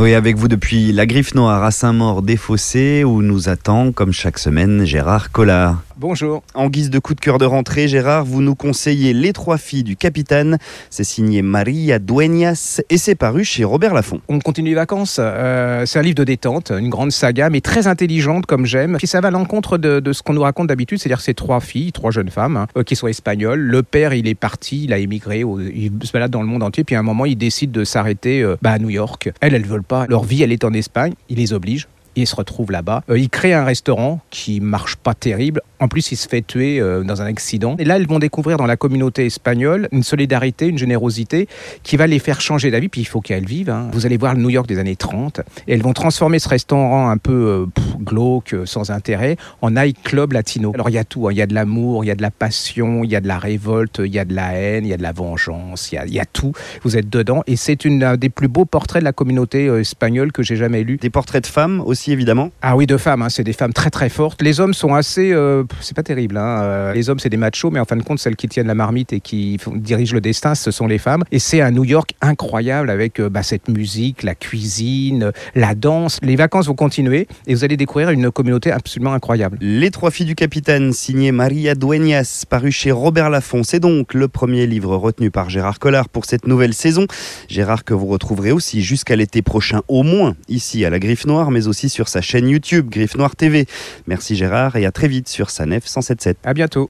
Oui, avec vous depuis la Griffe Noire à Saint-Maur des Fossés où nous attend, comme chaque semaine, Gérard Collard. Bonjour. En guise de coup de cœur de rentrée, Gérard, vous nous conseillez Les Trois Filles du Capitaine. C'est signé Maria Dueñas et c'est paru chez Robert Laffont. On continue les vacances. Euh, c'est un livre de détente, une grande saga, mais très intelligente comme j'aime. Puis ça va à l'encontre de, ce qu'on nous raconte d'habitude, c'est-à-dire ces trois filles, trois jeunes femmes, hein, euh, qui sont espagnoles. Le père, il est parti, il a émigré, il se balade dans le monde entier, puis à un moment, il décide de s'arrêter euh, bah, à New York. Elles, elles veulent pas. Leur vie, elle est en Espagne. Il les oblige il se retrouve là-bas. Euh, il crée un restaurant qui marche pas terrible. En plus, il se fait tuer euh, dans un accident. Et là, elles vont découvrir dans la communauté espagnole une solidarité, une générosité qui va les faire changer d'avis. Puis il faut qu'elles vivent. Hein. Vous allez voir le New York des années 30. Et elles vont transformer ce restaurant un peu euh, glauque, sans intérêt, en nightclub latino. Alors il y a tout. Hein. Il y a de l'amour, il y a de la passion, il y a de la révolte, il y a de la haine, il y a de la vengeance, il y a, il y a tout. Vous êtes dedans. Et c'est un des plus beaux portraits de la communauté espagnole que j'ai jamais lu. Des portraits de femmes aussi évidemment. Ah oui, de femmes, hein, c'est des femmes très très fortes. Les hommes sont assez, euh, c'est pas terrible. Hein, euh, les hommes c'est des machos, mais en fin de compte, celles qui tiennent la marmite et qui dirigent le destin, ce sont les femmes. Et c'est un New York incroyable avec euh, bah, cette musique, la cuisine, la danse. Les vacances vont continuer et vous allez découvrir une communauté absolument incroyable. Les trois filles du capitaine, signé Maria Dueñas, paru chez Robert Laffont. C'est donc le premier livre retenu par Gérard Collard pour cette nouvelle saison. Gérard que vous retrouverez aussi jusqu'à l'été prochain au moins ici à la Griffe Noire, mais aussi sur sa chaîne YouTube Griffe Noire TV. Merci Gérard et à très vite sur Sanef 177. À bientôt.